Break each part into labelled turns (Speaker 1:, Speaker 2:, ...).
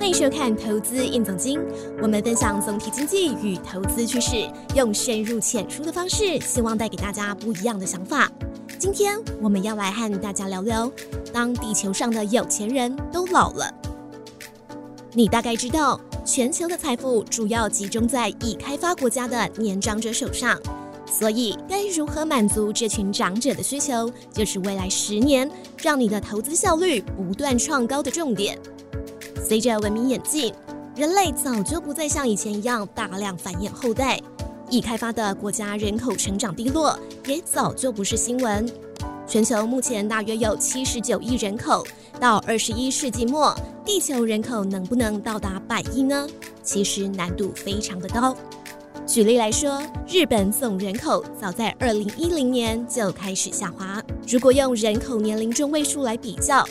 Speaker 1: 欢迎收看《投资硬总经》，我们分享总体经济与投资趋势，用深入浅出的方式，希望带给大家不一样的想法。今天我们要来和大家聊聊，当地球上的有钱人都老了，你大概知道，全球的财富主要集中在已开发国家的年长者手上，所以该如何满足这群长者的需求，就是未来十年让你的投资效率不断创高的重点。随着文明演进，人类早就不再像以前一样大量繁衍后代，已开发的国家人口成长低落也早就不是新闻。全球目前大约有七十九亿人口，到二十一世纪末，地球人口能不能到达百亿呢？其实难度非常的高。举例来说，日本总人口早在二零一零年就开始下滑。如果用人口年龄中位数来比较，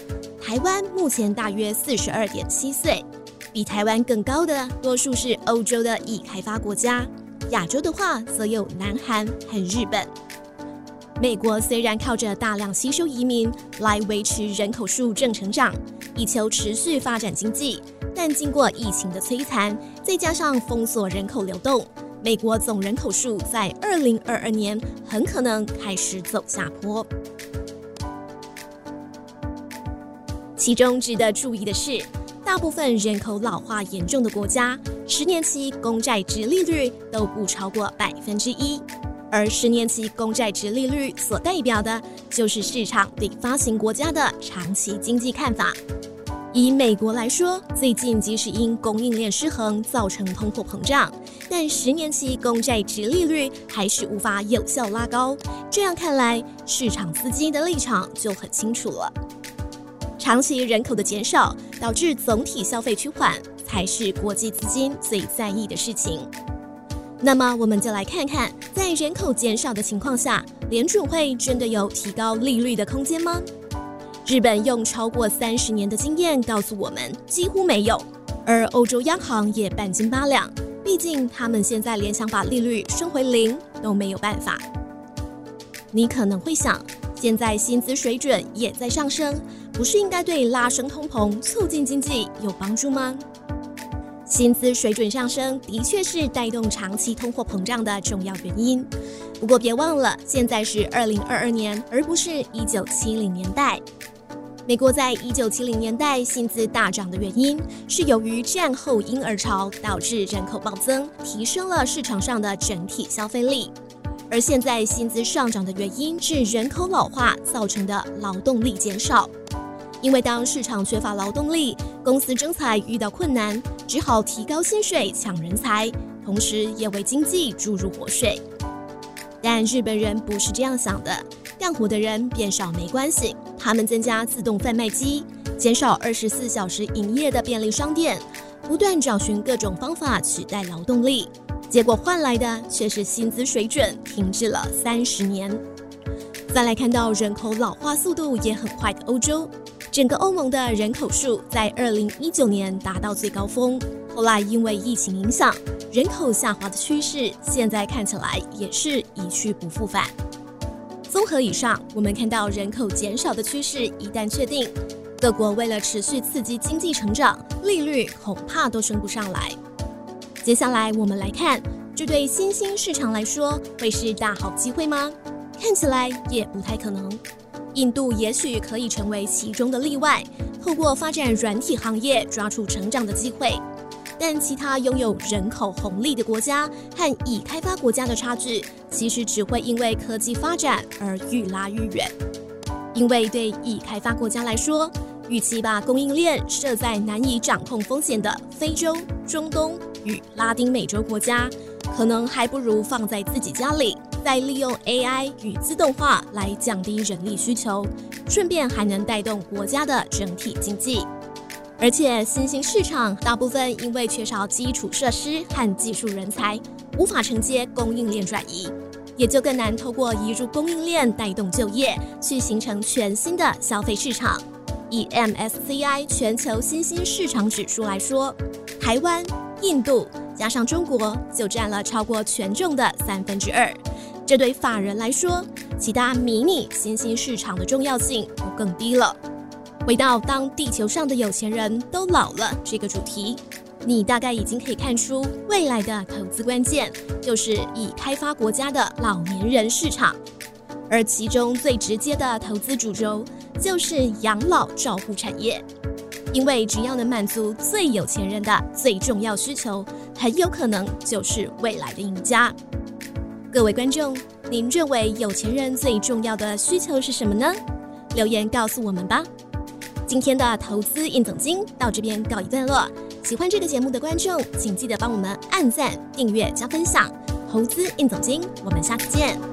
Speaker 1: 台湾目前大约四十二点七岁，比台湾更高的多数是欧洲的已开发国家，亚洲的话则有南韩和日本。美国虽然靠着大量吸收移民来维持人口数正成长，以求持续发展经济，但经过疫情的摧残，再加上封锁人口流动，美国总人口数在二零二二年很可能开始走下坡。其中值得注意的是，大部分人口老化严重的国家，十年期公债值利率都不超过百分之一。而十年期公债值利率所代表的，就是市场对发行国家的长期经济看法。以美国来说，最近即使因供应链失衡造成通货膨胀，但十年期公债值利率还是无法有效拉高。这样看来，市场资金的立场就很清楚了。长期人口的减少导致总体消费趋缓，才是国际资金最在意的事情。那么，我们就来看看，在人口减少的情况下，联储会真的有提高利率的空间吗？日本用超过三十年的经验告诉我们，几乎没有。而欧洲央行也半斤八两，毕竟他们现在连想把利率升回零都没有办法。你可能会想，现在薪资水准也在上升。不是应该对拉升通膨、促进经济有帮助吗？薪资水准上升的确是带动长期通货膨胀的重要原因。不过别忘了，现在是二零二二年，而不是一九七零年代。美国在一九七零年代薪资大涨的原因，是由于战后婴儿潮导致人口暴增，提升了市场上的整体消费力。而现在薪资上涨的原因是人口老化造成的劳动力减少。因为当市场缺乏劳动力，公司征才遇到困难，只好提高薪水抢人才，同时也为经济注入活水。但日本人不是这样想的，干活的人变少没关系，他们增加自动贩卖机，减少二十四小时营业的便利商店，不断找寻各种方法取代劳动力，结果换来的却是薪资水准停滞了三十年。再来看到人口老化速度也很快的欧洲。整个欧盟的人口数在二零一九年达到最高峰，后来因为疫情影响，人口下滑的趋势现在看起来也是一去不复返。综合以上，我们看到人口减少的趋势一旦确定，各国为了持续刺激经济成长，利率恐怕都升不上来。接下来我们来看，这对新兴市场来说会是大好机会吗？看起来也不太可能。印度也许可以成为其中的例外，透过发展软体行业抓住成长的机会。但其他拥有人口红利的国家和已开发国家的差距，其实只会因为科技发展而愈拉愈远。因为对已开发国家来说，与其把供应链设在难以掌控风险的非洲、中东与拉丁美洲国家，可能还不如放在自己家里。再利用 AI 与自动化来降低人力需求，顺便还能带动国家的整体经济。而且新兴市场大部分因为缺少基础设施和技术人才，无法承接供应链转移，也就更难透过移入供应链带动就业，去形成全新的消费市场。以 MSCI 全球新兴市场指数来说，台湾、印度加上中国就占了超过权重的三分之二。这对法人来说，其他迷你新兴市场的重要性就更低了。回到当地球上的有钱人都老了这个主题，你大概已经可以看出，未来的投资关键就是以开发国家的老年人市场，而其中最直接的投资主轴就是养老照护产业，因为只要能满足最有钱人的最重要需求，很有可能就是未来的赢家。各位观众，您认为有钱人最重要的需求是什么呢？留言告诉我们吧。今天的投资印总金到这边告一段落。喜欢这个节目的观众，请记得帮我们按赞、订阅、加分享。投资印总金，我们下次见。